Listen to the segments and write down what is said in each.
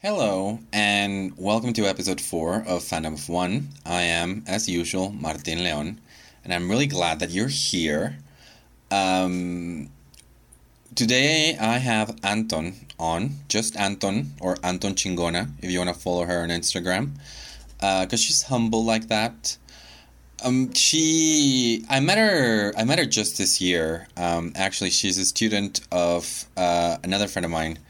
Hello, and welcome to episode 4 of Fandom of One. I am, as usual, Martin Leon, and I'm really glad that you're here. Um, today I have Anton on, just Anton, or Anton Chingona, if you want to follow her on Instagram, because uh, she's humble like that. Um, she, I met her, I met her just this year. Um, actually, she's a student of uh, another friend of mine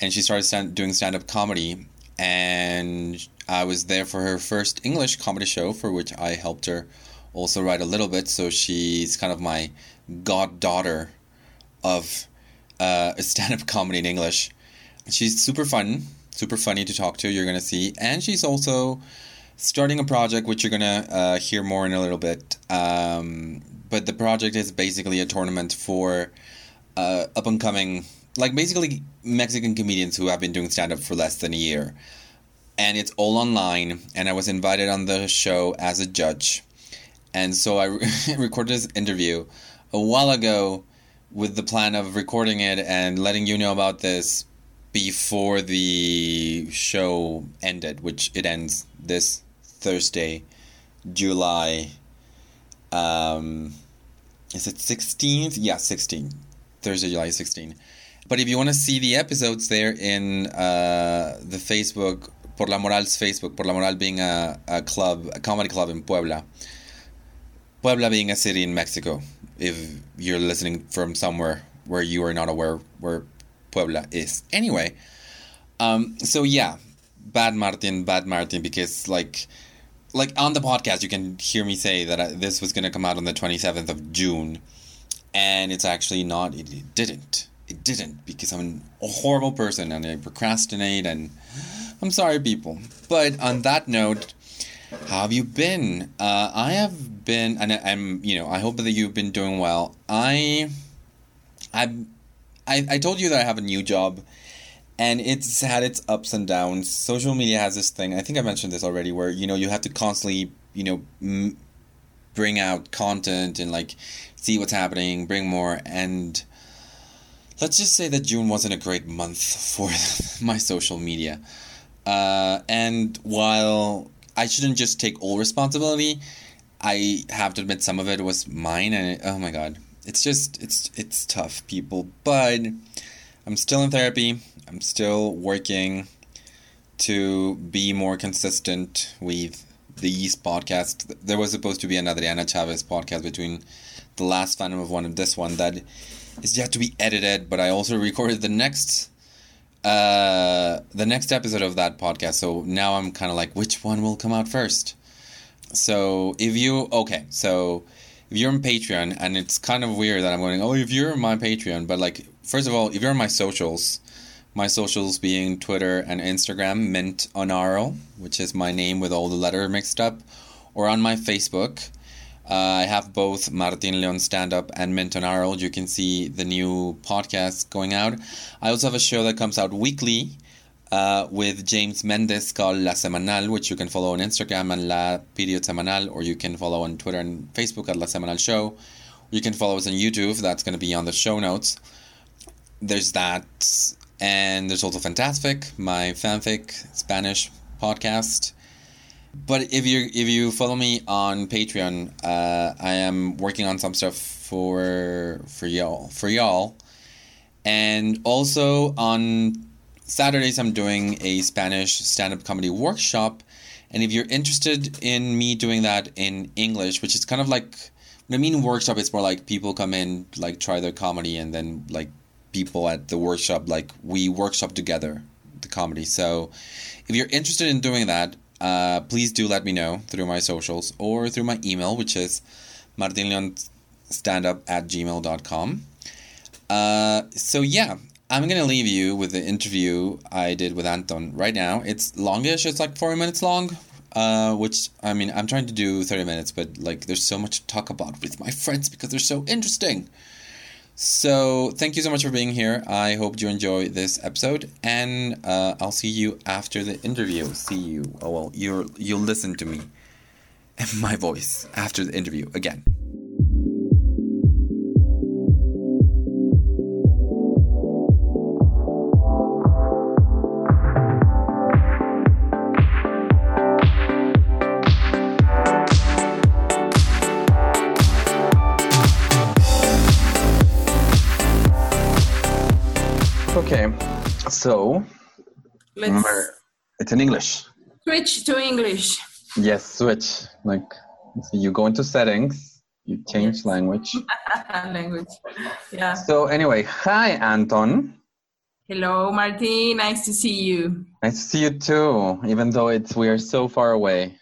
and she started stand- doing stand up comedy. And I was there for her first English comedy show, for which I helped her also write a little bit. So she's kind of my goddaughter of uh, a stand up comedy in English. She's super fun, super funny to talk to, you're going to see. And she's also starting a project, which you're going to uh, hear more in a little bit. Um, but the project is basically a tournament for uh, up and coming like basically Mexican comedians who have been doing stand up for less than a year. And it's all online, and I was invited on the show as a judge. And so I recorded this interview a while ago with the plan of recording it and letting you know about this before the show ended, which it ends this Thursday, July. Um, is it 16th? Yeah, 16th. Thursday, July 16th. But if you want to see the episodes there in uh, the Facebook, Por la Moral's Facebook, Por la Moral being a, a club, a comedy club in Puebla. Puebla being a city in Mexico, if you're listening from somewhere where you are not aware where Puebla is. Anyway, um, so yeah, bad Martin, bad Martin, because like, like on the podcast, you can hear me say that I, this was going to come out on the 27th of June, and it's actually not, it, it didn't it didn't because I'm a horrible person and I procrastinate and I'm sorry, people. But on that note, how have you been? Uh, I have been, and I, am you know, I hope that you've been doing well. I, I, I, I told you that I have a new job, and it's had its ups and downs. Social media has this thing. I think I mentioned this already, where you know you have to constantly, you know, m- bring out content and like see what's happening, bring more, and let's just say that June wasn't a great month for my social media. Uh, and while I shouldn't just take all responsibility, I have to admit some of it was mine. And it, oh my god, it's just it's it's tough, people. But I'm still in therapy. I'm still working to be more consistent with these podcasts. There was supposed to be an Adriana Chavez podcast between the last Fandom of One and this one that is yet to be edited, but I also recorded the next uh the next episode of that podcast. So now I'm kind of like which one will come out first. So if you okay, so if you're on Patreon and it's kind of weird that I'm going, "Oh, if you're my Patreon," but like first of all, if you're on my socials, my socials being Twitter and Instagram, Mint Onaro, which is my name with all the letter mixed up, or on my Facebook, uh, I have both Martin Leon stand up and Minton Harold. You can see the new podcast going out. I also have a show that comes out weekly uh, with James Mendes called La Semanal, which you can follow on Instagram and La Period Semanal, or you can follow on Twitter and Facebook at La Semanal Show. You can follow us on YouTube. That's going to be on the show notes. There's that. And there's also Fantastic, my fanfic Spanish podcast. But if you if you follow me on Patreon, uh, I am working on some stuff for for y'all for y'all, and also on Saturdays I'm doing a Spanish stand up comedy workshop. And if you're interested in me doing that in English, which is kind of like when I mean workshop, it's more like people come in, like try their comedy, and then like people at the workshop, like we workshop together the comedy. So if you're interested in doing that, uh, please do let me know through my socials or through my email, which is martinleonstandup at gmail.com. Uh, so, yeah, I'm to leave you with the interview I did with Anton right now. It's longish, it's like 40 minutes long, uh, which, I mean, I'm trying to do 30 minutes, but like there's so much to talk about with my friends because they're so interesting. So, thank you so much for being here. I hope you enjoy this episode, and uh, I'll see you after the interview. See you. Oh well, you're you'll listen to me and my voice after the interview again. So, Let's remember, it's in English. switch to English. Yes, switch. Like, so you go into settings, you change Yes. language. Language. Yeah. So, anyway, hi, Anton. Hello, Martin. Nice to see you. Nice to see you too, even though it's we are so far away.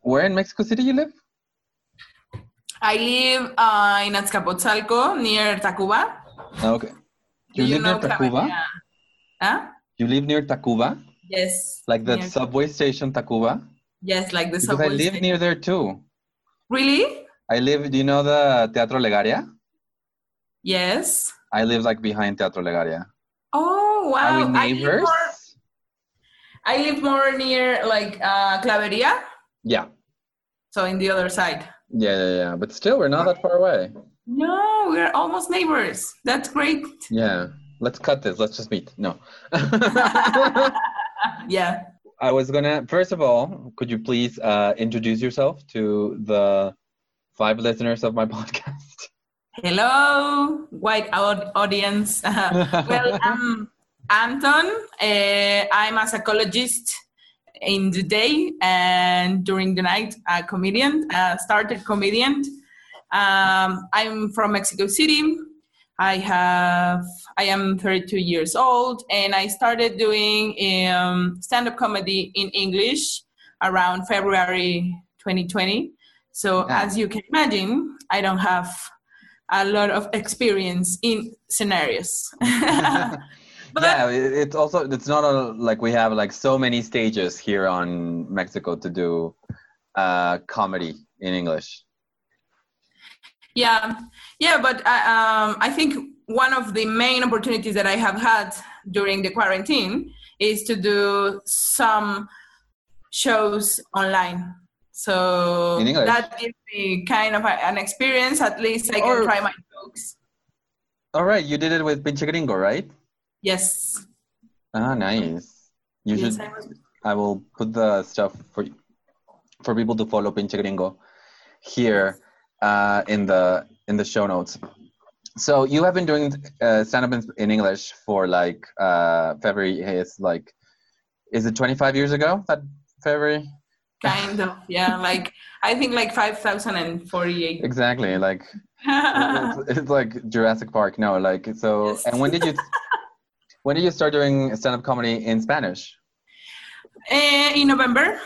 Where in Mexico City you live? I live uh, in Azcapotzalco near Tacuba. Okay. Do You live near Tacuba? Claveria? Huh? You live near Tacuba? Yes. Like the subway station Tacuba? Yes, like the subway station. Because I live station. near there too. Really? I live, do you know the Teatro Legaria? Yes. I live like behind Teatro Legaria. Oh wow! Are we I live neighbors? more, I live more near like uh, Claveria, Yeah. so in the other side. Yeah, yeah, yeah. But still, we're not that far away. No, we're almost neighbors. That's great. Yeah. Let's cut this. Let's just meet. No. yeah. I was gonna. First of all, could you please uh, introduce yourself to the five listeners of my podcast? Hello, white aud- audience. well, I'm Anton. Uh, I'm a psychologist in the day and during the night, a comedian, a started comedian. Um, I'm from Mexico City. I have I am 32 years old, and I started doing um, stand-up comedy in English around February 2020. So Yeah. as you can imagine, I don't have a lot of experience in scenarios. but yeah, it's also it's not a, like we have like so many stages here on Mexico to do uh, comedy in English. Yeah, yeah, but I, um, I think one of the main opportunities that I have had during the quarantine is to do some shows online. So that gives me kind of a, an experience. At least I can Or- try my jokes. All right, you did it with Pinche Gringo, right? Yes. Ah, nice. You yes should. I was- I will put the stuff for for people to follow Pinche Gringo here uh, in the in the show notes. So you have been doing uh, stand up in, in English for like uh, February is like is it 25 years ago that February kind of yeah like i think like 5048 exactly like it's, it's like Jurassic Park no like so Yes. and when did you when did you start doing stand up comedy in Spanish Eh, in november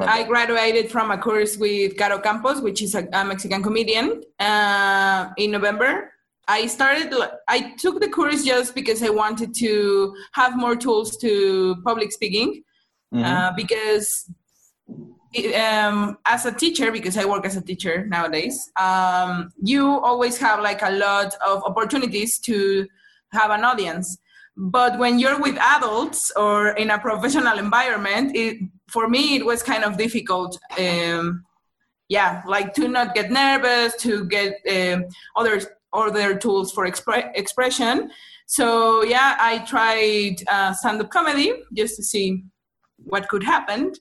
I graduated from a course with caro campos which is a, a mexican comedian uh, in november i started i took the course just because i wanted to have more tools to public speaking Mhm. uh, because um, as a teacher, because I work as a teacher nowadays, um, you always have like a lot of opportunities to have an audience. But when you're with adults or in a professional environment, it, for me, it was kind of difficult. Um, yeah, like to not get nervous, to get um, other other tools for expre- expression. So yeah, I tried uh, stand-up comedy just to see what could happen.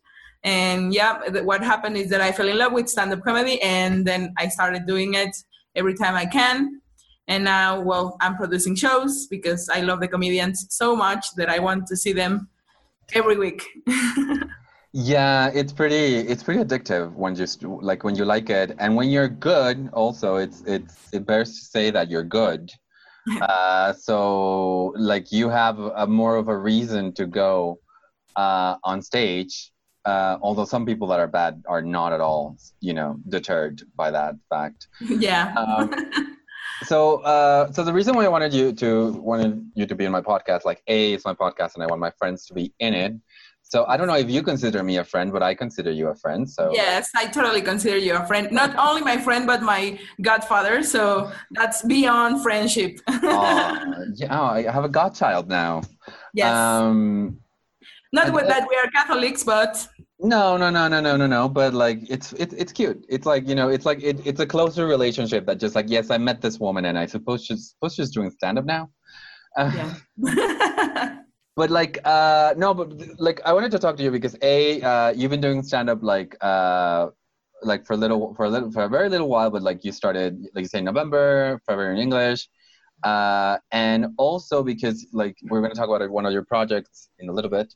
And yeah, what happened is that I fell in love with stand-up comedy, and then I started doing it every time I can. And now, well, I'm producing shows because I love the comedians so much that I want to see them every week. Yeah, it's pretty it's pretty addictive when just like when you like it and when you're good also it's it's it bears to say that you're good. Uh so like you have a more of a reason to go uh on stage. Uh although some people that are bad are not at all, you know, deterred by that fact. yeah. Um, so uh so the reason why I wanted you to wanted you to be in my podcast like A it's my podcast and I want my friends to be in it. So I don't know if you consider me a friend, but I consider you a friend. So Yes, I totally consider you a friend. Not only my friend, but my godfather. So that's beyond friendship. Yeah, oh, I have a godchild now. yes. Um, Not with that we are Catholics, but no, no, no, no, no, no, no. But like, it's it's it's cute. It's like you know, it's like it, it's a closer relationship that just like yes, I met this woman, and I suppose she's suppose she's doing stand up now. Uh, yeah. But like, uh, no, but like, I wanted to talk to you because a, uh, you've been doing stand up like, uh, like for a little, for a little, for a very little while. But like, you started, like you say, November, February in English. uh, and also because like we're going to talk about one of your projects in a little bit.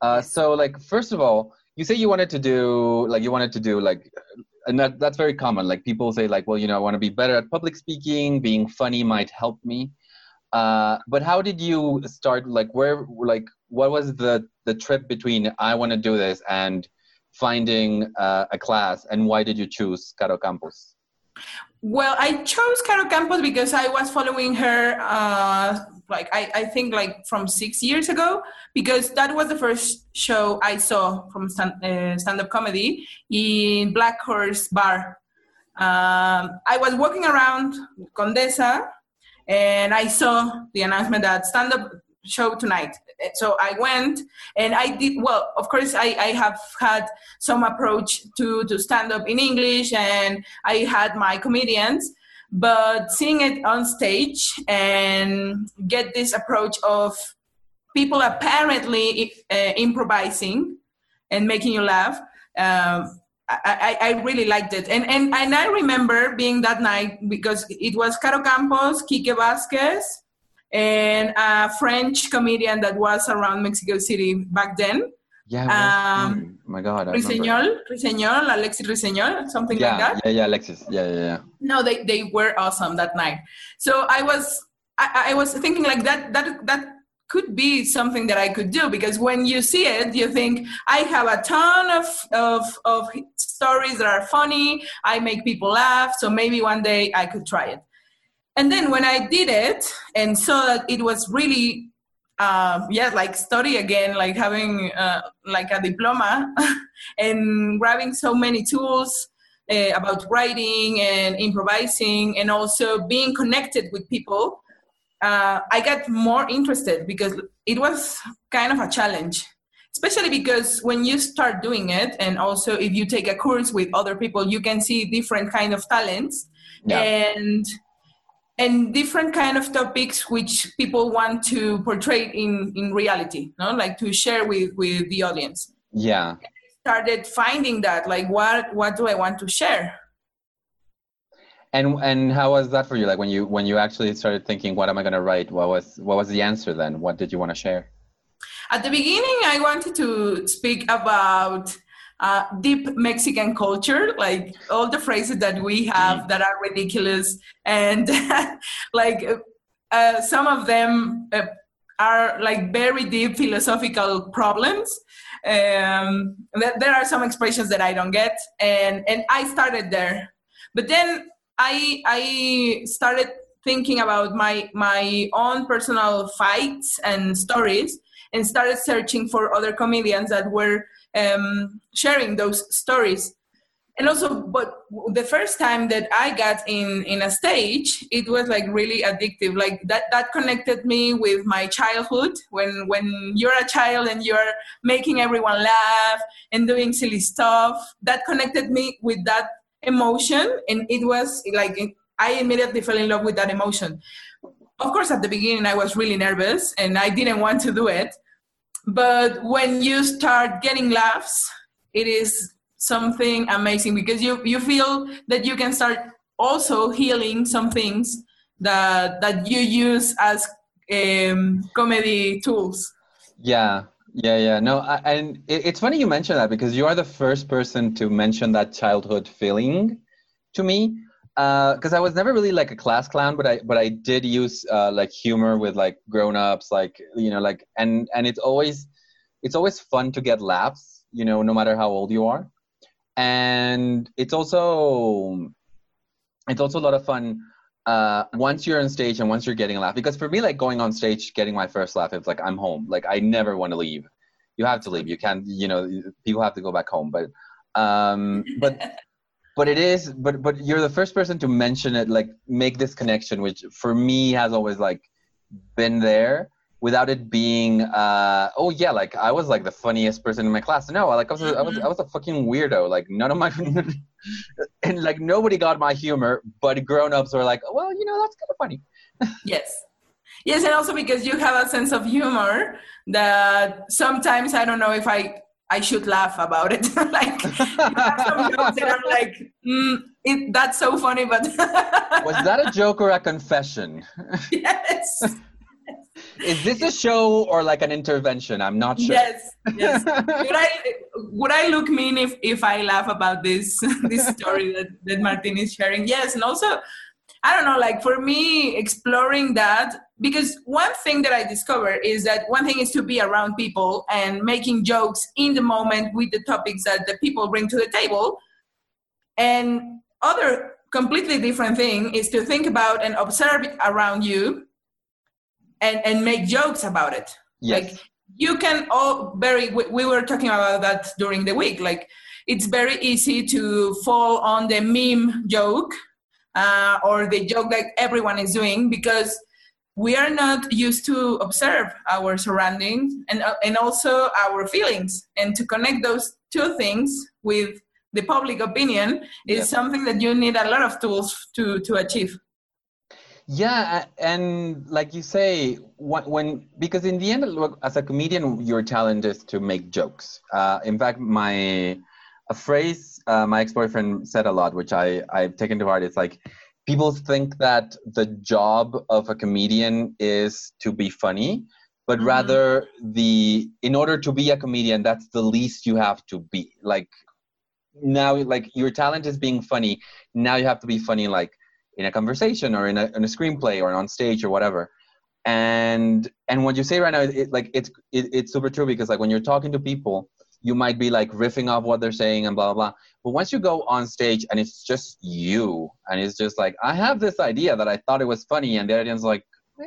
Uh, so like first of all, you say you wanted to do like you wanted to do like and that, that's very common like people say like well you know i want to be better at public speaking being funny might help me uh, but how did you start like where like what was the the trip between i want to do this and finding uh, a class and why did you choose caro campos well i chose caro campos because i was following her uh, like I, I think like from six years ago because that was the first show I saw from stand, uh, stand-up comedy in Black Horse Bar. Um, I was walking around Condesa and I saw the announcement that stand-up show tonight. So I went and I did well. Of course, I, I have had some approach to to stand up in English, and I had my comedians but seeing it on stage and get this approach of people apparently uh, improvising and making you laugh um, I, I, really liked it and, and and i remember being that night because it was caro campos Quique Vasquez and a french comedian that was around mexico city back then yeah. Um, oh my God. Ruiseñol, Ruiseñol, Alexis Ruiseñol, something yeah, like that. Yeah, yeah, Alexis. Yeah, yeah, yeah. No, they, they were awesome that night. So I was I, I was thinking like that that that could be something that I could do because when you see it, you think I have a ton of of of stories that are funny. I make people laugh, so maybe one day I could try it. And then when I did it and saw that it was really uh, yeah, like study again, like having uh, like a diploma and grabbing so many tools uh, about writing and improvising and also being connected with people. Uh, I got more interested because it was kind of a challenge, especially because when you start doing it, and also if you take a course with other people, you can see different kind of talents yeah. and and different kind of topics which people want to portray in in reality no like to share with with the audience. Yeah. I started finding that like what what do i want to share and and how was that for you? Like when you when you actually started thinking what am i going to write? What was what was the answer then? What did you want to share? At the beginning i wanted to speak about uh, deep Mexican culture, like all the phrases that we have mm-hmm. that are ridiculous, and like uh, some of them uh, are like very deep philosophical problems. Um, there are some expressions that I don't get, and and I started there, but then I I started thinking about my my own personal fights and stories, and started searching for other comedians that were um, sharing those stories. And also but the first time that i got in in a stage it was like really addictive. Like that that connected me with my childhood. When when you're a child and you're making everyone laugh and doing silly stuff that connected me with that emotion and it was like i immediately fell in love with that emotion. Of course at the beginning i was really nervous and i didn't want to do it. But when you start getting laughs it is something amazing because you you feel that you can start also healing some things that that you use as um, comedy tools. Yeah yeah yeah. No I, and it, it's funny you mention that because you are the first person to mention that childhood feeling to me because uh, I was never really like a class clown, but I but I did use uh, like humor with like grown ups, like you know, like and and it's always it's always fun to get laughs, you know, no matter how old you are, and it's also it's also a lot of fun uh, once you're on stage and once you're getting a laugh. Because for me, like going on stage, getting my first laugh, it's like I'm home. Like I never want to leave. You have to leave. You can't. You know, people have to go back home. But um, but but it is but but you're the first person to mention it like make this connection which for me has always like been there without it being uh oh yeah like i was like the funniest person in my class no like i was a, I was, I was a fucking weirdo like none of my and like nobody got my humor but grown-ups were like well you know that's kind of funny yes yes and also because you have a sense of humor that sometimes i don't know if i I should laugh about it. like, I'm like, mm, it, that's so funny, but. Was that a joke or a confession? yes. Is this a show or like an intervention? I'm not sure. Yes, yes. would I would I look mean if if I laugh about this this story that that Martin is sharing? Yes, and also I don't know, like for me, exploring that, because one thing that I discovered is that one thing is to be around people and making jokes in the moment with the topics that the people bring to the table. And other completely different thing is to think about and observe around you and, and make jokes about it. Yes. Like you can all very, we, we were talking about that during the week. Like it's very easy to fall on the meme joke uh, or the joke that everyone is doing because we are not used to observe our surroundings and, uh, and also our feelings and to connect those two things with the public opinion is Yeah. something that you need a lot of tools to, to achieve Yeah, and like you say, when, when because in the end, look, as a comedian, your talent is to make jokes. Uh, in fact, my a phrase uh, my ex-boyfriend said a lot, which I I've taken to heart. It's like people think that the job of a comedian is to be funny, but Mhm. rather the in order to be a comedian, that's the least you have to be. Like now, like your talent is being funny. Now you have to be funny, like in a conversation or in a, in a screenplay or on stage or whatever. And and what you say right now it, like it's it, it's super true because like when you're talking to people you might be like riffing off what they're saying and blah blah blah. But once you go on stage and it's just you and it's just like i have this idea that i thought it was funny and the audience like eh,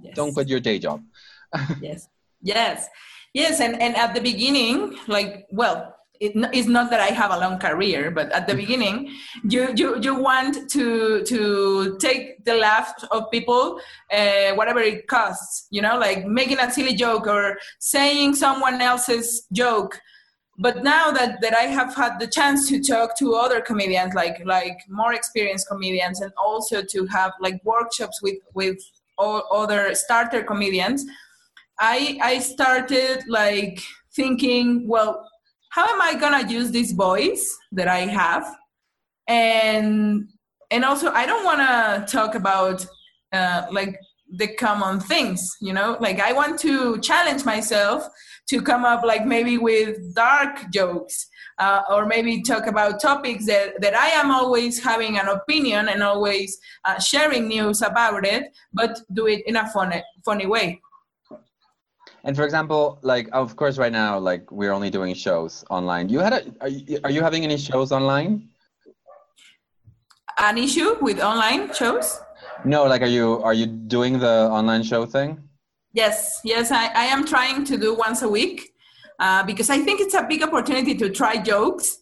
yes. don't quit your day job. Yes. Yes. Yes and and at the beginning like well it, it's not that i have a long career but at the beginning you you you want to to take the laugh of people uh, whatever it costs you know like making a silly joke or saying someone else's joke. But now that, that I have had the chance to talk to other comedians, like like more experienced comedians, and also to have like workshops with with all other starter comedians, I I started like thinking, well, how am I gonna use this voice that I have, and and also I don't want to talk about uh, like the common things, you know, like I want to challenge myself to come up like maybe with dark jokes uh, or maybe talk about topics that, that I am always having an opinion and always uh, sharing news about it, but do it in a funny, funny way. And for example like of course right now like we're only doing shows online you had a are you, are you having any shows online An issue with online shows? no like are you are you doing the online show thing Yes, yes, I, I am trying to do once a week uh, because I think it's a big opportunity to try jokes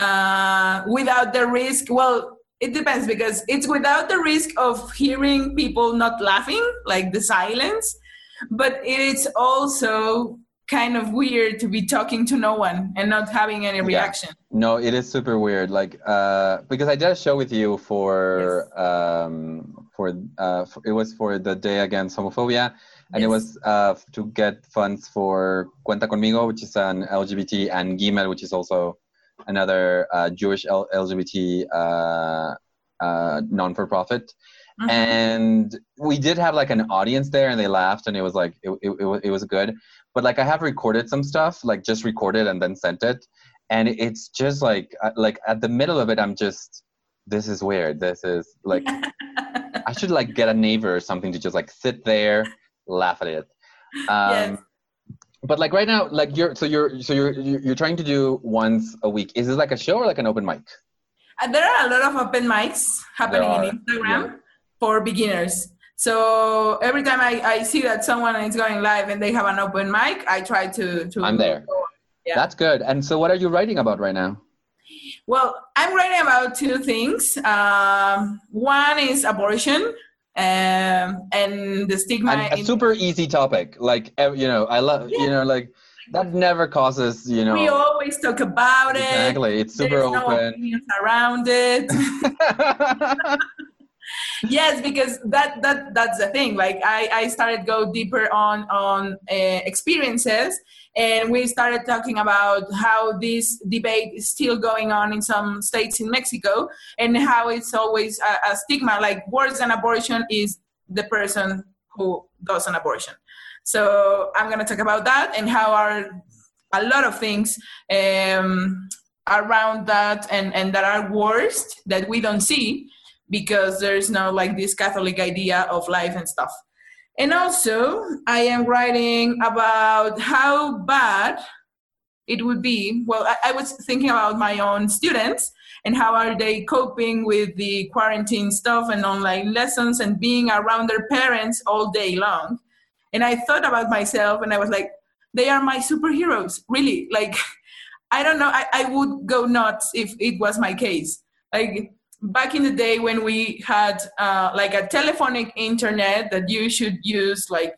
uh, without the risk. Well, it depends because it's without the risk of hearing people not laughing, like the silence, but it's also kind of weird to be talking to no one and not having any reaction. No, it is super weird. Like, uh, because I did a show with you for, um, for, uh, for, it was for the day against homophobia, and it was uh, to get funds for Cuenta Conmigo, which is an LGBT, and Gimel, which is also another uh, Jewish L- LGBT uh, uh, non-for-profit. Mhm. And we did have like an audience there, and they laughed, and it was like it, it, it, was, it was good. But like I have recorded some stuff, like just recorded and then sent it, and it's just like like at the middle of it, I'm just this is weird. This is like I should like get a neighbor or something to just like sit there, laugh at it. Um, Yes. But like right now, like you're so you're so you're you're you're trying to do once a week. Is this like a show or like an open mic? Uh, there are a lot of open mics happening in Instagram. For beginners. So every time I, I see that someone is going live and they have an open mic, I try to, to I'm there. Yeah. That's good. And so, what are you writing about right now? Well, I'm writing about two things. Um, one is abortion um, and the stigma. And a in- super easy topic. Like you know, I love you know like that never causes you know we always talk about it. exactly. It's super There's no open. opinions around it. yes because that that that's the thing. Like i i started go deeper on on uh, experiences and we started talking about how this debate is still going on in some states in mexico and how it's always a, a stigma. Like worse than abortion is the person who does an abortion. So i'm going to talk about that and how are a lot of things um, around that and and that are worst that we don't see because there's no like this Catholic idea of life and stuff. And also, I am writing about how bad it would be. Well, I, I, was thinking about my own students and how are they coping with the quarantine stuff and online lessons and being around their parents all day long. And I thought about myself and I was like, they are my superheroes, really. Like, I don't know, I, I would go nuts if it was my case. Like, back in the day when we had uh, like a telephonic internet that you should use like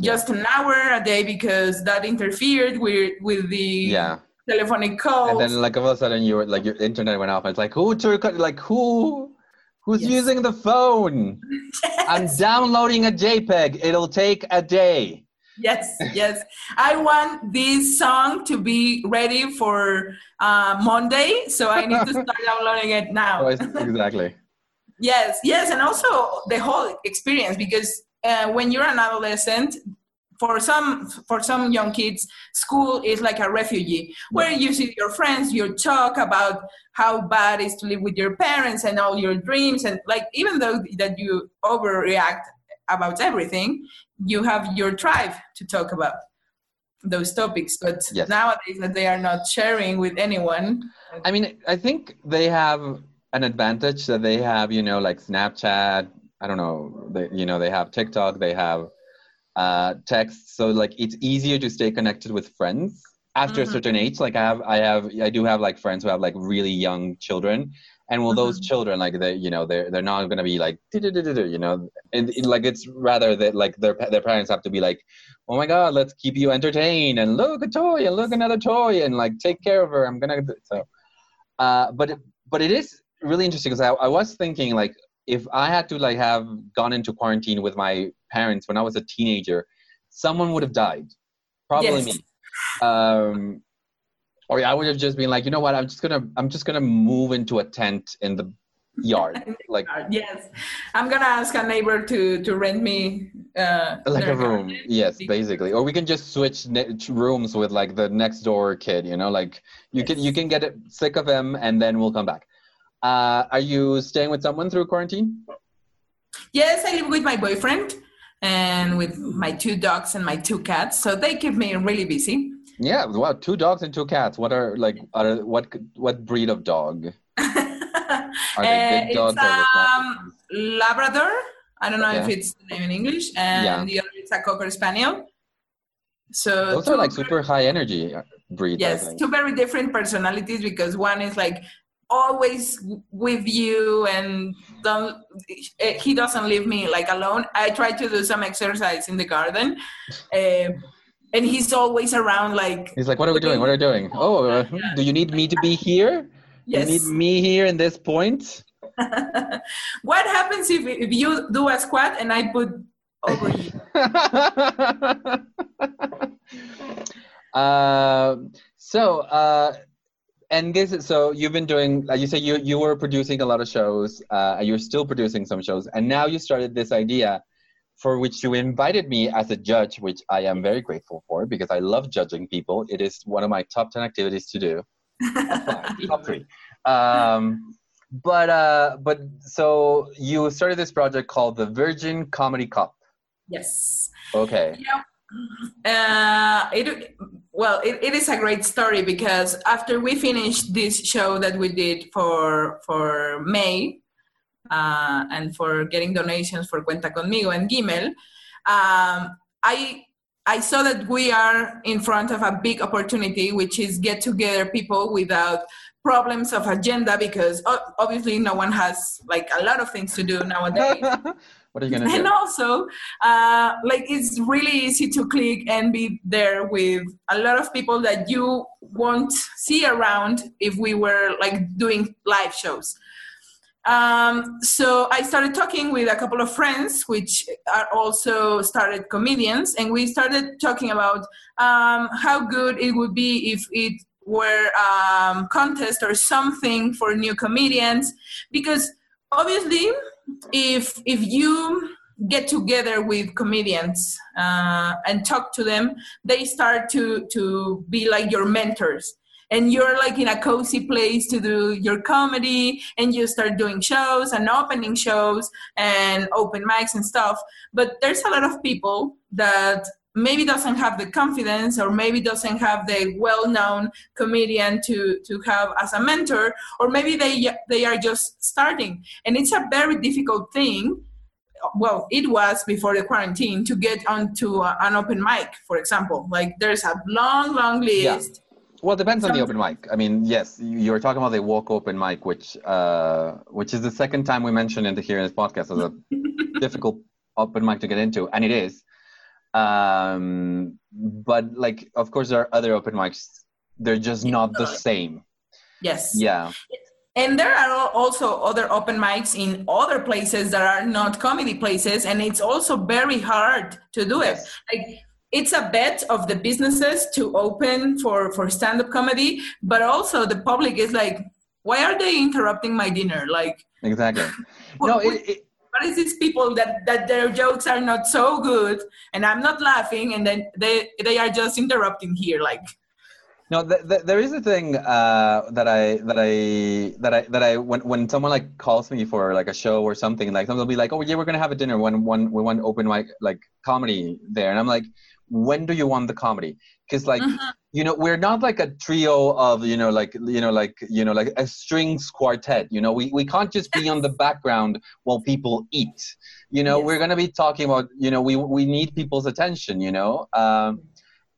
just an hour a day because that interfered with with the yeah. telephonic call and then like all of a sudden your like your internet went off and it's like who to like who who's yes. using the phone? Yes. i'm downloading a jpeg. It'll take a day yes yes. I want this song to be ready for uh, monday so i need to start downloading it now. Exactly. Yes yes and also the whole experience because uh, when you're an adolescent for some for some young kids school is like a refugee where you see your friends you talk about how bad it is to live with your parents and all your dreams and like even though that you overreact about everything you have your tribe to talk about those topics. But yes. nowadays that they are not sharing with anyone. I mean i think they have an advantage that they have you know like snapchat i don't know they, you know they have tiktok they have uh, text. So like it's easier to stay connected with friends after mm-hmm. a certain age. Like i have i have i do have like friends who have like really young children and will those mm-hmm. children like they you know they're they're not going to be like you know? And, like it's rather that like their their parents have to be like oh my god let's keep you entertained and look a toy and look another toy and like take care of her. I'm gonna so uh but but it is really interesting because I, I was thinking like if i had to like have gone into quarantine with my parents when i was a teenager someone would have died. Probably yes. me. Um or I would have just been like, you know what, I'm just gonna I'm just gonna move into a tent in the yard. like yes, I'm gonna ask a neighbor to to rent me uh, like a room. Garden. Yes, basically, or we can just switch ne- rooms with like the next door kid. You know, like you yes. can you can get sick of him, and then we'll come back. Uh, are you staying with someone through quarantine? Yes, I live with my boyfriend and with my two dogs and my two cats, so they keep me really busy. Yeah, wow, two dogs and two cats. What are like are what what breed of dog? are they big uh, dogs it's, um, Labrador. I don't know if it's the name in English, and yeah. the other is a Cocker Spaniel. So those are like super high energy uh, breeds. Yes, two very different personalities because one is like always with you and don't eh, he doesn't leave me like alone i try to do some exercise in the garden uh, and he's always around like he's like what are we doing? What are we doing? oh uh, do you need me to be here? Yes. you need me here in this point? What happens if, if you do a squat and i put over you? Uh, so uh, and this is so you've been doing you say you you were producing a lot of shows uh, you're still producing some shows and now you started this idea for which you invited me as a judge, which I am very grateful for because I love judging people. It is one of my top 10 activities to do. top three. Um, but uh, but so you started this project called the Virgin Comedy Cup. Yes. Okay. Yeah. Uh, it well, it, it is a great story because after we finished this show that we did for for May, uh, and for getting donations for Cuenta Conmigo and Gimel, um, I I saw that we are in front of a big opportunity, which is get together people without problems of agenda, because obviously no one has like a lot of things to do nowadays. what are you gonna do? And also, uh, like it's really easy to click and be there with a lot of people that you won't see around if we were like doing live shows. Um, so I started talking with a couple of friends, which are also started comedians, and we started talking about um, how good it would be if it were um, contest or something for new comedians, because obviously, if if you get together with comedians uh, and talk to them, they start to to be like your mentors and you're like in a cozy place to do your comedy and you start doing shows and opening shows and open mics and stuff. But there's a lot of people that maybe doesn't have the confidence or maybe doesn't have the well-known comedian to to have as a mentor or maybe they they are just starting. And it's a very difficult thing well it was before the quarantine to get onto an open mic for example. Like there's a long long list well, it depends on the open mic. I mean, yes, you were talking about the walk open mic, which uh, which is the second time we mentioned it here in this podcast as a difficult open mic to get into, and it is. Um, but like, of course, there are other open mics. They're just not the same. Yes. Yeah. And there are also other open mics in other places that are not comedy places, and it's also very hard to do it. Like it's a bet of the businesses to open for for stand-up comedy but also the public is like why are they interrupting my dinner? Like exactly. No it, it, what is these people that that their jokes are not so good and i'm not laughing and then they they are just interrupting here like? No, th- th- there is a thing uh, that I that I that I that I when when someone like calls me for like a show or something like someone will be like, oh yeah, we're gonna have a dinner when one we want open mic like comedy there, and I'm like, when do you want the comedy? Because like mm-hmm. you know we're not like a trio of you know like you know like you know like a strings quartet you know? We, we can't just be on the background while people eat. You know yes. we're going to be talking about you know we we need people's attention you know? Um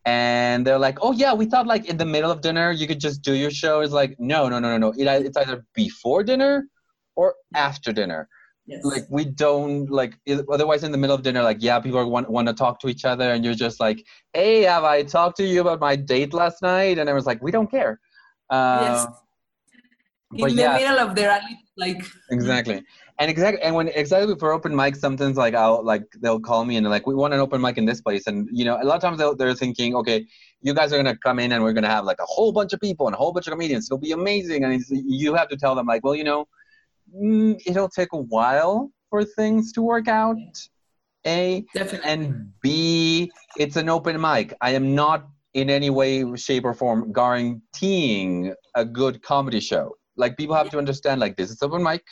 and they're like oh yeah we thought like in the middle of dinner you could just do your show. It's like no no no no no. It, it's either before dinner or after dinner Yes. Like we don't like otherwise in the middle of dinner, like yeah, people want want to talk to each other, and you're just like, hey, have I talked to you about my date last night? And I was like, we don't care. Uh, yes. In the yeah, middle of their like exactly, and exactly, and when exactly for open mic, sometimes like I'll like they'll call me and they're like, we want an open mic in this place, and you know, a lot of times they're thinking, okay, you guys are gonna come in and we're gonna have like a whole bunch of people and a whole bunch of comedians. It'll be amazing, and you have to tell them like, well, you know mm, Mm, it'll take a while for things to work out. A Definitely. and B, it's an open mic. I am not in any way, shape, or form guaranteeing a good comedy show. Like people have to understand, like this is open mic.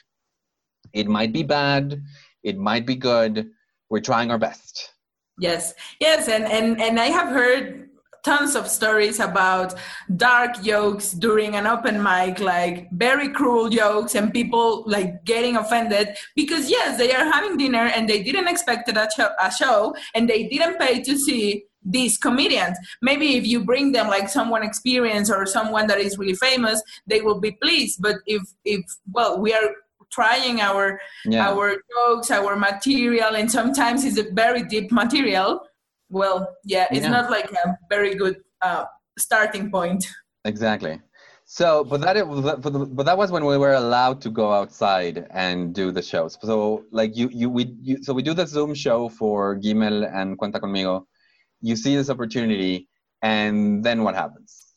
It might be bad. It might be good. We're trying our best. Yes, yes, and and and I have heard tons of stories about dark jokes during an open mic like very cruel jokes and people like getting offended because yes they are having dinner and they didn't expect a show, a show and they didn't pay to see these comedians maybe if you bring them like someone experienced or someone that is really famous they will be pleased but if if well we are trying our yeah. our jokes our material and sometimes it's a very deep material well, yeah, it's yeah. not like a very good uh, starting point. Exactly. So, but that but that was when we were allowed to go outside and do the shows. So, like you, you, we, you, so we do the Zoom show for Gimel and Cuenta Conmigo. You see this opportunity, and then what happens?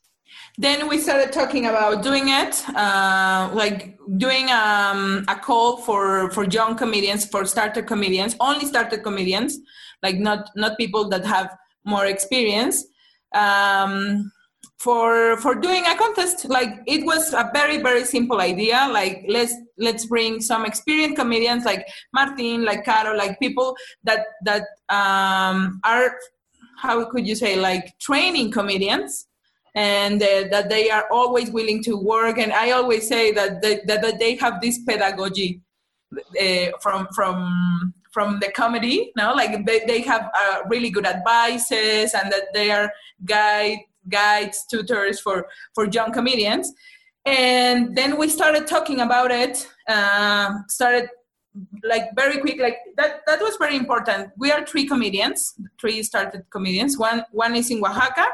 Then we started talking about doing it, uh, like doing um, a call for for young comedians, for starter comedians, only starter comedians like not not people that have more experience um, for for doing a contest. Like it was a very very simple idea. Like let's let's bring some experienced comedians like martin like caro like people that that um, are how could you say like training comedians and uh, that they are always willing to work. And i always say that they, that, that they have this pedagogy uh, from from from the comedy no? Like they, they have uh, really good advices and that they are guide guides tutors for for young comedians. And then we started talking about it uh, started like very quick like that that was very important. We are three comedians three started comedians. One one is in oaxaca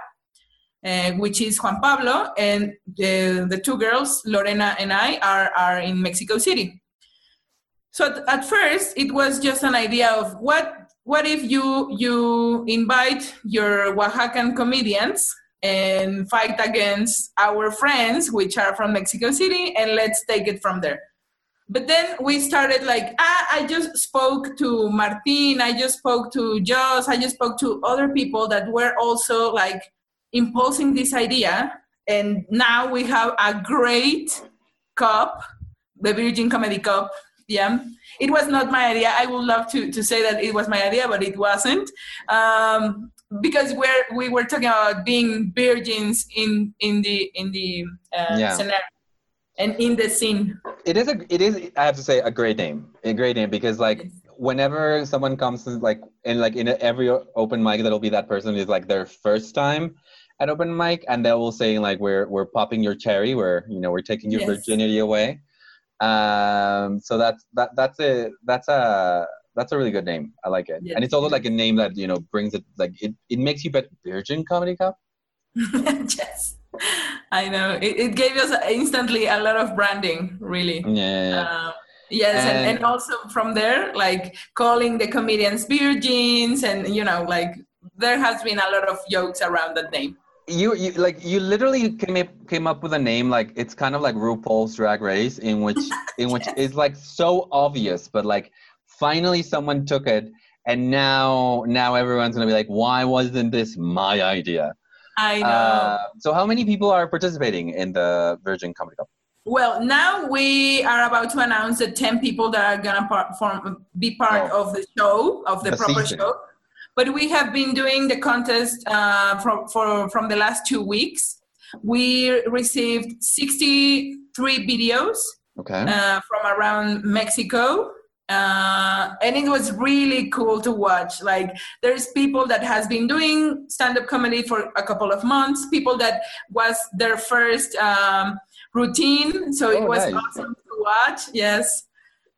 uh, which is juan pablo and the, the two girls lorena and i are are in mexico city so at, at first it was just an idea of what what if you you invite your Oaxacan comedians and fight against our friends which are from Mexico City and let's take it from there. But then we started like ah, I just spoke to Martin, I just spoke to Joss, I just spoke to other people that were also like imposing this idea and now we have a great cup, the Virgin Comedy Cup. Yeah, it was not my idea. I would love to, to say that it was my idea, but it wasn't. Um, because we're we were talking about being virgins in in the in the uh, Yeah. scenario and in the scene. It is a it is I have to say a great name. A great name because like whenever someone comes to like in like in every open mic that'll be that person is like their first time at open mic and they will say like we're we're popping your cherry we're you know we're taking your Yes. virginity away um so that's that that's a that's a that's a really good name i like it Yes. and it's also like a name that you know brings it like it, it makes you bet virgin comedy cup yes, I know. It, it gave us instantly a lot of branding, really. yeah. Uh, yes, and, And- and also from there, like calling the comedians virgins, and you know, like there has been a lot of jokes around that name. You, you like you literally came up, came up with a name like it's kind of like RuPaul's Drag Race in which in which is like so obvious, but like finally someone took it, and now now everyone's gonna be like, why wasn't this my idea? I know. Uh, so how many people are participating in the Virgin Comedy Cup? well, now we are about to announce the ten people that are gonna part, form, be part Oh. of the show of the, The proper season. show. But we have been doing the contest uh, from for from the last two weeks. We received sixty three videos Okay. uh, from around Mexico. Uh, and it was really cool to watch. Like, there's people that has been doing stand-up comedy for a couple of months. People that was their first um, routine, so it Oh, was nice. awesome to watch. Yes.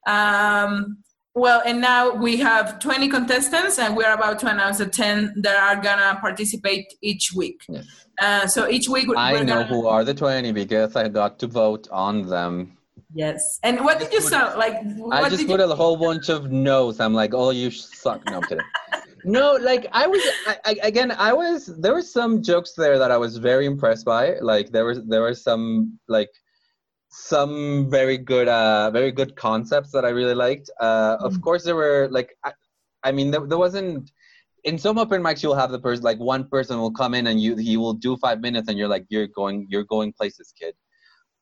Um, well, and now we have 20 contestants, and we're about to announce the 10 that are gonna participate each week. Yes. Uh, so each week we're I know gonna, who are the twenty because I got to vote on them. Yes. And what did you sound like? What I just did put you, a whole bunch of no's. I'm like, oh, you suck. No, I'm kidding. no, like I was I, I, again. I was there were some jokes there that I was very impressed by. Like there was there were some like some very good uh very good concepts that I really liked. Uh, of Mhm. course, there were like I, I mean there, there wasn't. In some open mics, you'll have the person like one person will come in and you he will do five minutes and you're like you're going you're going places, kid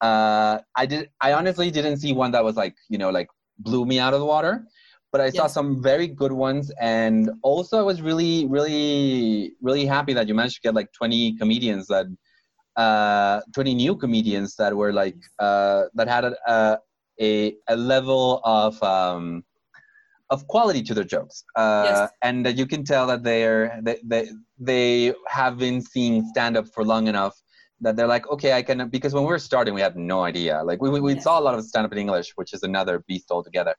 uh i did i honestly didn't see one that was like you know like blew me out of the water but i saw some very good ones and also i was really really really happy that you managed to get like 20 comedians that uh 20 new comedians that were like uh that had a a, a, level of um of quality to their jokes uh Yes. and that you can tell that they're they they, they have been seeing stand up for long enough that they're like, okay, I can because when we were starting, we had no idea. Like we we, we Yes. saw a lot of stand up in English, which is another beast altogether.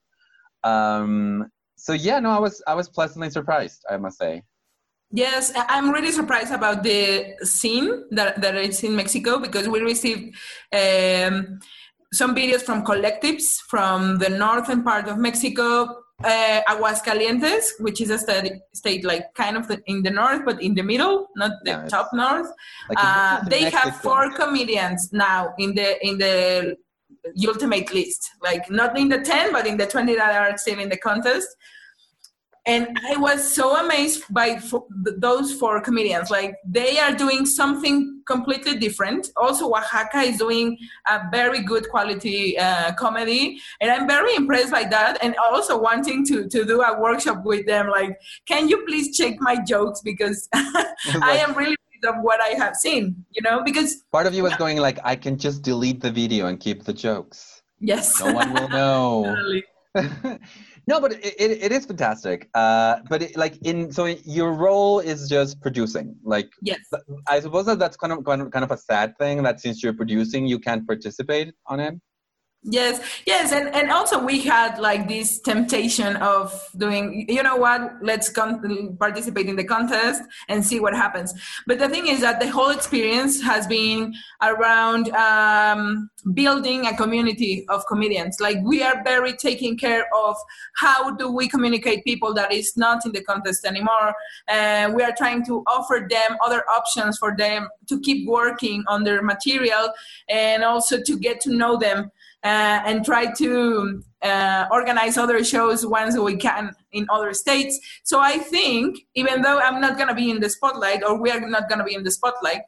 Um, so yeah, no, I was I was pleasantly surprised, I must say. Yes, I'm really surprised about the scene that, that is in Mexico because we received um, some videos from collectives from the northern part of Mexico, uh, Aguascalientes, which is a state, state like kind of the, in the north, but in the middle, not the Yeah, top north. Like Uh, in they have four comedians now in the in the ultimate list. Like not in the 10 but in the 20 that are still in the contest and i was so amazed by those four comedians. Like they are doing something completely different. Also oaxaca is doing a very good quality uh, comedy. And i'm very impressed by that. And also wanting to to do a workshop with them. Like can you please check my jokes? Because i am really of what i have seen you know? Because part of you was going like, I can just delete the video and keep the jokes. yes. No one will know. No, but it, it, it is fantastic. Uh, but it, like in so your role is just producing. Like yes I suppose that that's kind of kind of kind of a sad thing that since you're producing, you can't participate on it. Yes, yes, and, and also we had like this temptation of doing, you know what, let's con- participate in the contest and see what happens. But the thing is that the whole experience has been around um, building a community of comedians. Like we are very taking care of how do we communicate people that is not in the contest anymore. And we are trying to offer them other options for them to keep working on their material and also to get to know them uh, and try to uh, organize other shows once we can in other states. So I think, even though I'm not going to be in the spotlight, or we are not going to be in the spotlight,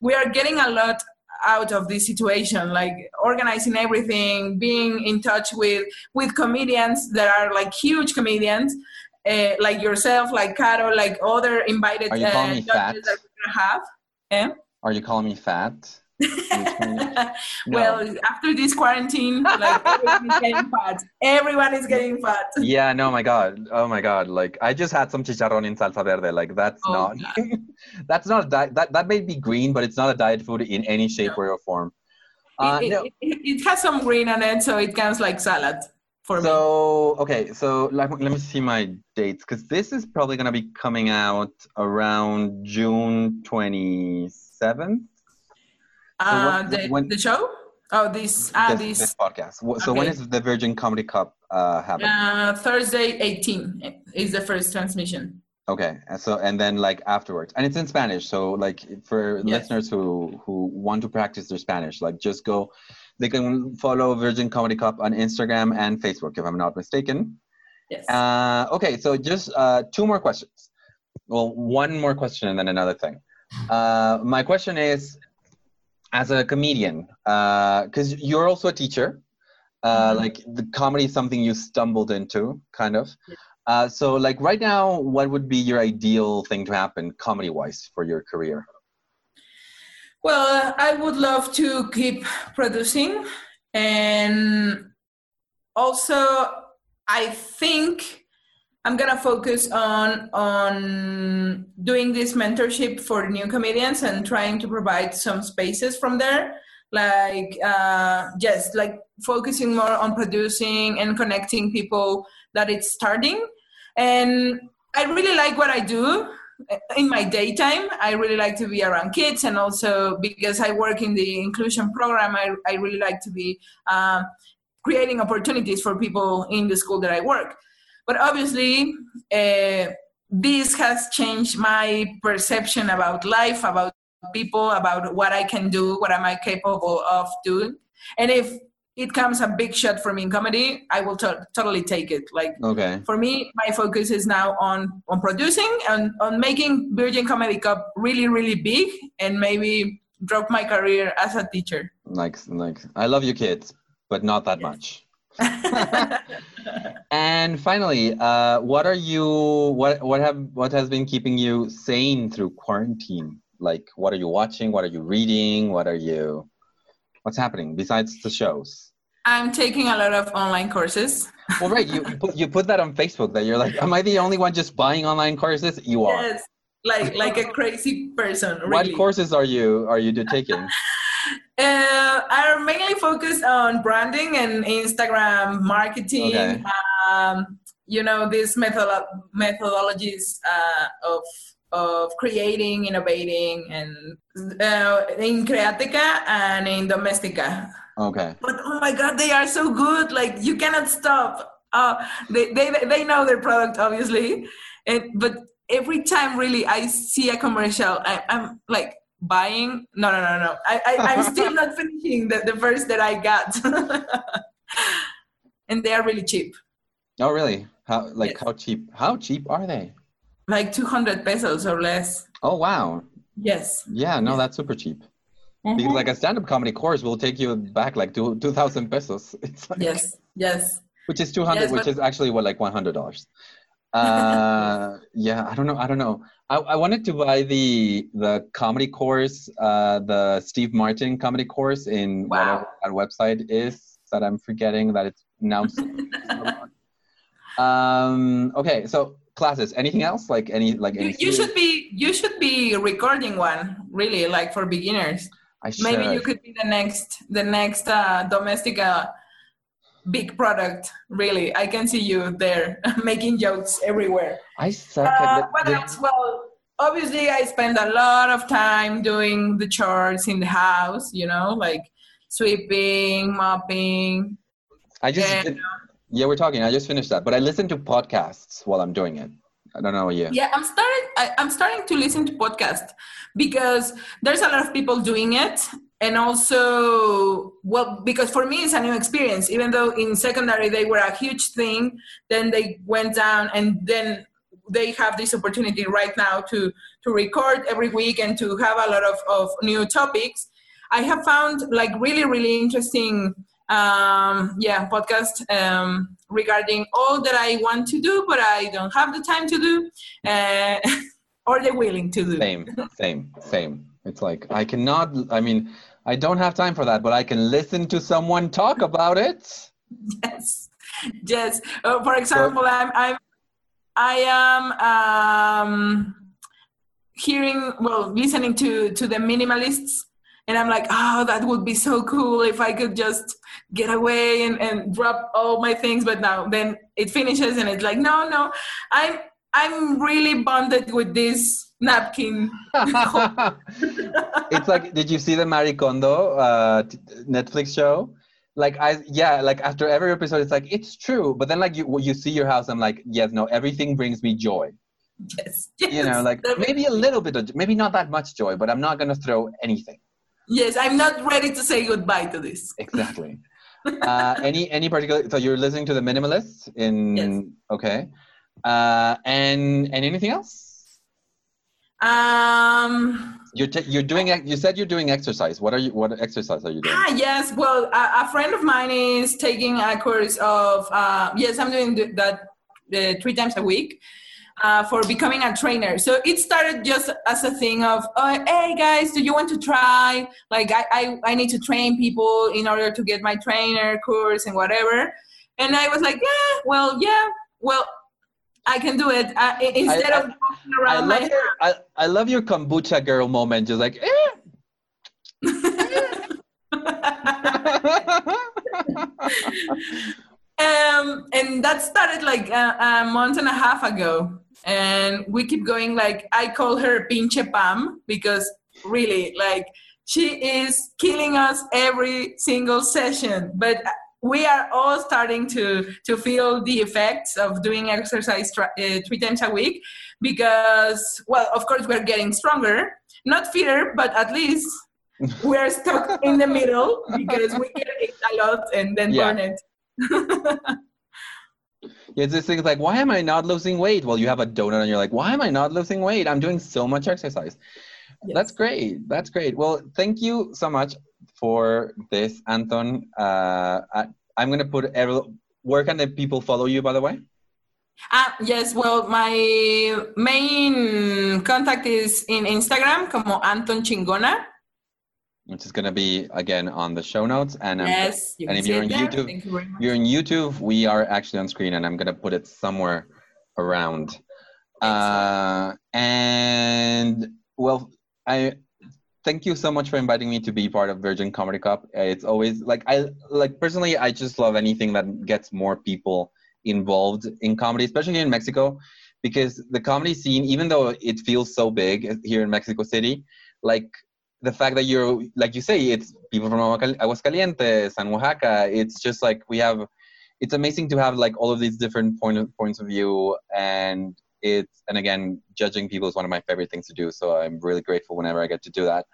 we are getting a lot out of this situation like organizing everything being in touch with with comedians that are like huge comedians uh, like yourself like Caro, like other invited are you calling uh, me fat? that we're gonna have eh? are you calling me fat well, after this quarantine, like everyone is getting fat. Everyone is getting fat. Yeah, no, my God. Oh my God. Like I just had some chicharron in salsa verde. Like that's oh, not that's not a diet that, that may be green, but it's not a diet food in any shape no. or form. Uh, it, no. it, it, has some green on it, so it counts like salad for so, me. So okay, so let, let me see my dates because this is probably gonna be coming out around June twenty seventh. Uh, so the, when, the show? Oh, this, uh, this, this podcast. So okay. when is the Virgin Comedy Cup uh, happening? Uh, Thursday 18 is the first transmission. Okay, so and then like afterwards, and it's in Spanish. So like for yes. listeners who who want to practice their Spanish, like just go. They can follow Virgin Comedy Cup on Instagram and Facebook, if I'm not mistaken. Yes. Uh, okay, so just uh, two more questions. Well, one more question and then another thing. Uh, my question is as a comedian, because uh, you're also a teacher, uh, mm-hmm. like the comedy is something you stumbled into, kind of. Uh, so, like right now, what would be your ideal thing to happen, comedy-wise, for your career? Well, I would love to keep producing, and also, I think I'm gonna focus on on doing this mentorship for new comedians and trying to provide some spaces from there. Like uh, just like focusing more on producing and connecting people that it's starting. And I really like what I do in my daytime. I really like to be around kids, and also because I work in the inclusion program, I I really like to be. Uh, creating opportunities for people in the school that I work. But obviously, uh, this has changed my perception about life, about people, about what I can do, what am I capable of doing. And if it comes a big shot for me in comedy, I will to- totally take it. Like, okay. for me, my focus is now on on producing and on making Virgin Comedy Cup really, really big, and maybe drop my career as a teacher. Like, like I love you, kids, but not that yes. much. and finally, uh, what are you? What what have what has been keeping you sane through quarantine? Like, what are you watching? What are you reading? What are you? What's happening besides the shows? I'm taking a lot of online courses. well, right, you put, you put that on Facebook that you're like, am I the only one just buying online courses? You are. Yes, like like a crazy person. Really. What courses are you are you taking? Uh, are mainly focused on branding and Instagram marketing. Okay. Um, you know these method methodologies uh, of of creating, innovating, and uh, in Creatica and in Domestika. Okay. But oh my God, they are so good! Like you cannot stop. Uh, they, they they know their product obviously, and but every time really I see a commercial, I, I'm like buying? No no no no. I, I i'm still not finishing the, the first that i got. And they are really cheap. Oh really? How like yes. how cheap how cheap are they? Like 200 pesos or less. Oh wow. Yes. Yeah no yes. that's super cheap. Mm-hmm. because like a stand-up comedy course will take you back like two, 2000 pesos. It's like, yes yes. Which is 200 yes, which but- is actually what like $100 uh yeah i don't know i don't know I, I wanted to buy the the comedy course uh the steve martin comedy course in wow. whatever that website is that i'm forgetting that it's now. um okay so classes anything else like any like any you, you should be you should be recording one really like for beginners I should. maybe you could be the next the next uh domestic uh big product. Really, I can see you there making jokes everywhere. I suck Uh, at what else? Well, obviously, I spend a lot of time doing the chores in the house. You know, like sweeping, mopping. I just Yeah. did- yeah, we're talking. I just finished that, but I listen to podcasts while I'm doing it. I don't know Yeah. Yeah, I'm starting. I, I'm starting to listen to podcasts because there's a lot of people doing it, and also, well, because for me it's a new experience. Even though in secondary they were a huge thing, then they went down, and then they have this opportunity right now to to record every week and to have a lot of of new topics. I have found like really really interesting um yeah podcast um regarding all that i want to do but i don't have the time to do uh, or the willing to do Same, same, same. It's like I cannot. I mean, I don't have time for that, but I can listen to someone talk about it. yes yes uh, for example i'm i'm i am um hearing well listening to to the minimalists and i'm like oh that would be so cool if i could just get away and, and drop all my things but now then it finishes and it's like no no i'm i'm really bonded with this napkin it's like, did you see the Marie Kondo uh, t- Netflix show? Like I, yeah, like after every episode, it's like it's true. But then, like you, you see your house, I'm like, yes, no, everything brings me joy. yes, You know, like maybe a little bit of, maybe not that much joy, but I'm not gonna throw anything. yes i'm not ready to say goodbye to this Exactly. uh, any any particular? So you're listening to the minimalists in Yes. okay, uh, and and anything else? Um You're t- you're doing you said you're doing exercise. What are you? What exercise are you doing? Ah, yes. Well, a, a friend of mine is taking a course of, uh, yes, I'm doing that uh, three times a week uh, for becoming a trainer. So it started just as a thing of, oh, hey guys, do you want to try? Like, I, I, I need to train people in order to get my trainer course and whatever. And I was like, yeah, well, yeah, well, I can do it. I- instead I- of walking I around my love your I, I love your kombucha girl moment. Just like, eh. um, and that started like a, a month and a half ago. And we keep going. Like I call her Pinche Pam because really, like she is killing us every single session. But we are all starting to to feel the effects of doing exercise uh, three times a week because, well, of course, we're getting stronger, not fitter, but at least we're stuck in the middle because we can eat a lot and then Yeah. burn it. Yeah, it's this thing like, why am I not losing weight? Well, you have a donut and you're like, why am I not losing weight? I'm doing so much exercise. That's great. That's great. Well, thank you so much for this, Anton. Uh, I, I'm gonna put every. Where can the people follow you, by the way? Ah, yes, well, my main contact is in Instagram como Anton Chingona. Which is gonna be again on the show notes. And um, yes, you and can if you're on there. YouTube, you you're on YouTube. We are actually on screen, and I'm gonna put it somewhere around. Uh, and well, I thank you so much for inviting me to be part of Virgin Comedy Cup. It's always like I like personally, I just love anything that gets more people involved in comedy, especially in Mexico, because the comedy scene, even though it feels so big here in Mexico City, like the fact that you're like you say, it's people from Aguascalientes and Oaxaca. It's just like we have. It's amazing to have like all of these different point of, points of view, and it's and again, judging people is one of my favorite things to do. So I'm really grateful whenever I get to do that.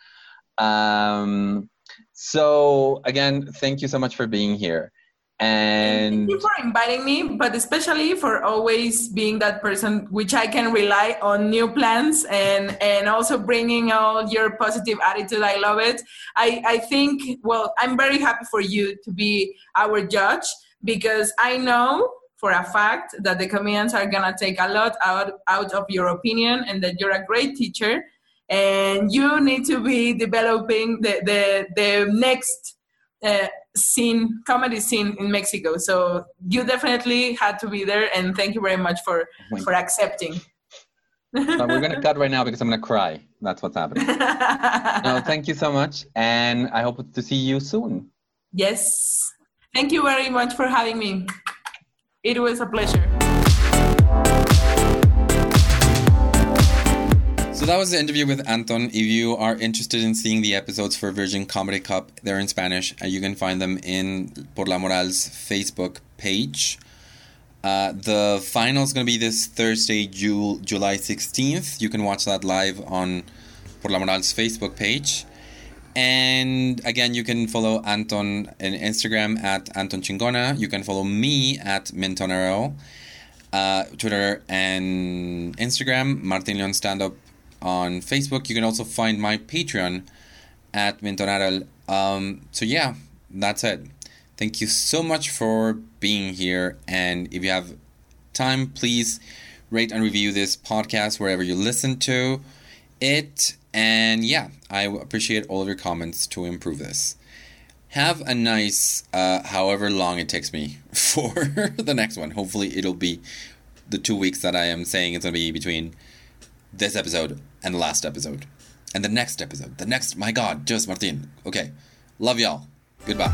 Um, so again, thank you so much for being here. And Thank you for inviting me, but especially for always being that person which I can rely on new plans and and also bringing all your positive attitude. I love it. I I think well, I'm very happy for you to be our judge because I know for a fact that the comedians are gonna take a lot out out of your opinion and that you're a great teacher and you need to be developing the the the next uh, scene comedy scene in mexico so you definitely had to be there and thank you very much for Wait. for accepting we're gonna cut right now because I'm gonna cry. That's what's happening. No, thank you so much, and I hope to see you soon. yes Thank you very much for having me. It was a pleasure. So that was the interview with Anton. If you are interested in seeing the episodes for Virgin Comedy Cup, they're in Spanish, and you can find them in Por la Moral's Facebook page. Uh, the final is going to be this Thursday, Jul- July 16th. You can watch that live on Por la Moral's Facebook page. And again, you can follow Anton on Instagram at Anton Chingona. You can follow me at Mintonero, uh, Twitter and Instagram, Martin Leon Stand Up on Facebook. You can also find my Patreon at Mintonarel. Um, so yeah, that's it. Thank you so much for being here. And if you have time, please rate and review this podcast wherever you listen to it. And yeah, I appreciate all of your comments to improve this. Have a nice, uh, however long it takes me for the next one. Hopefully, it'll be the two weeks that I am saying it's going to be between this episode and the last episode. And the next episode. The next, my God, just Martin. Okay. Love y'all. Goodbye.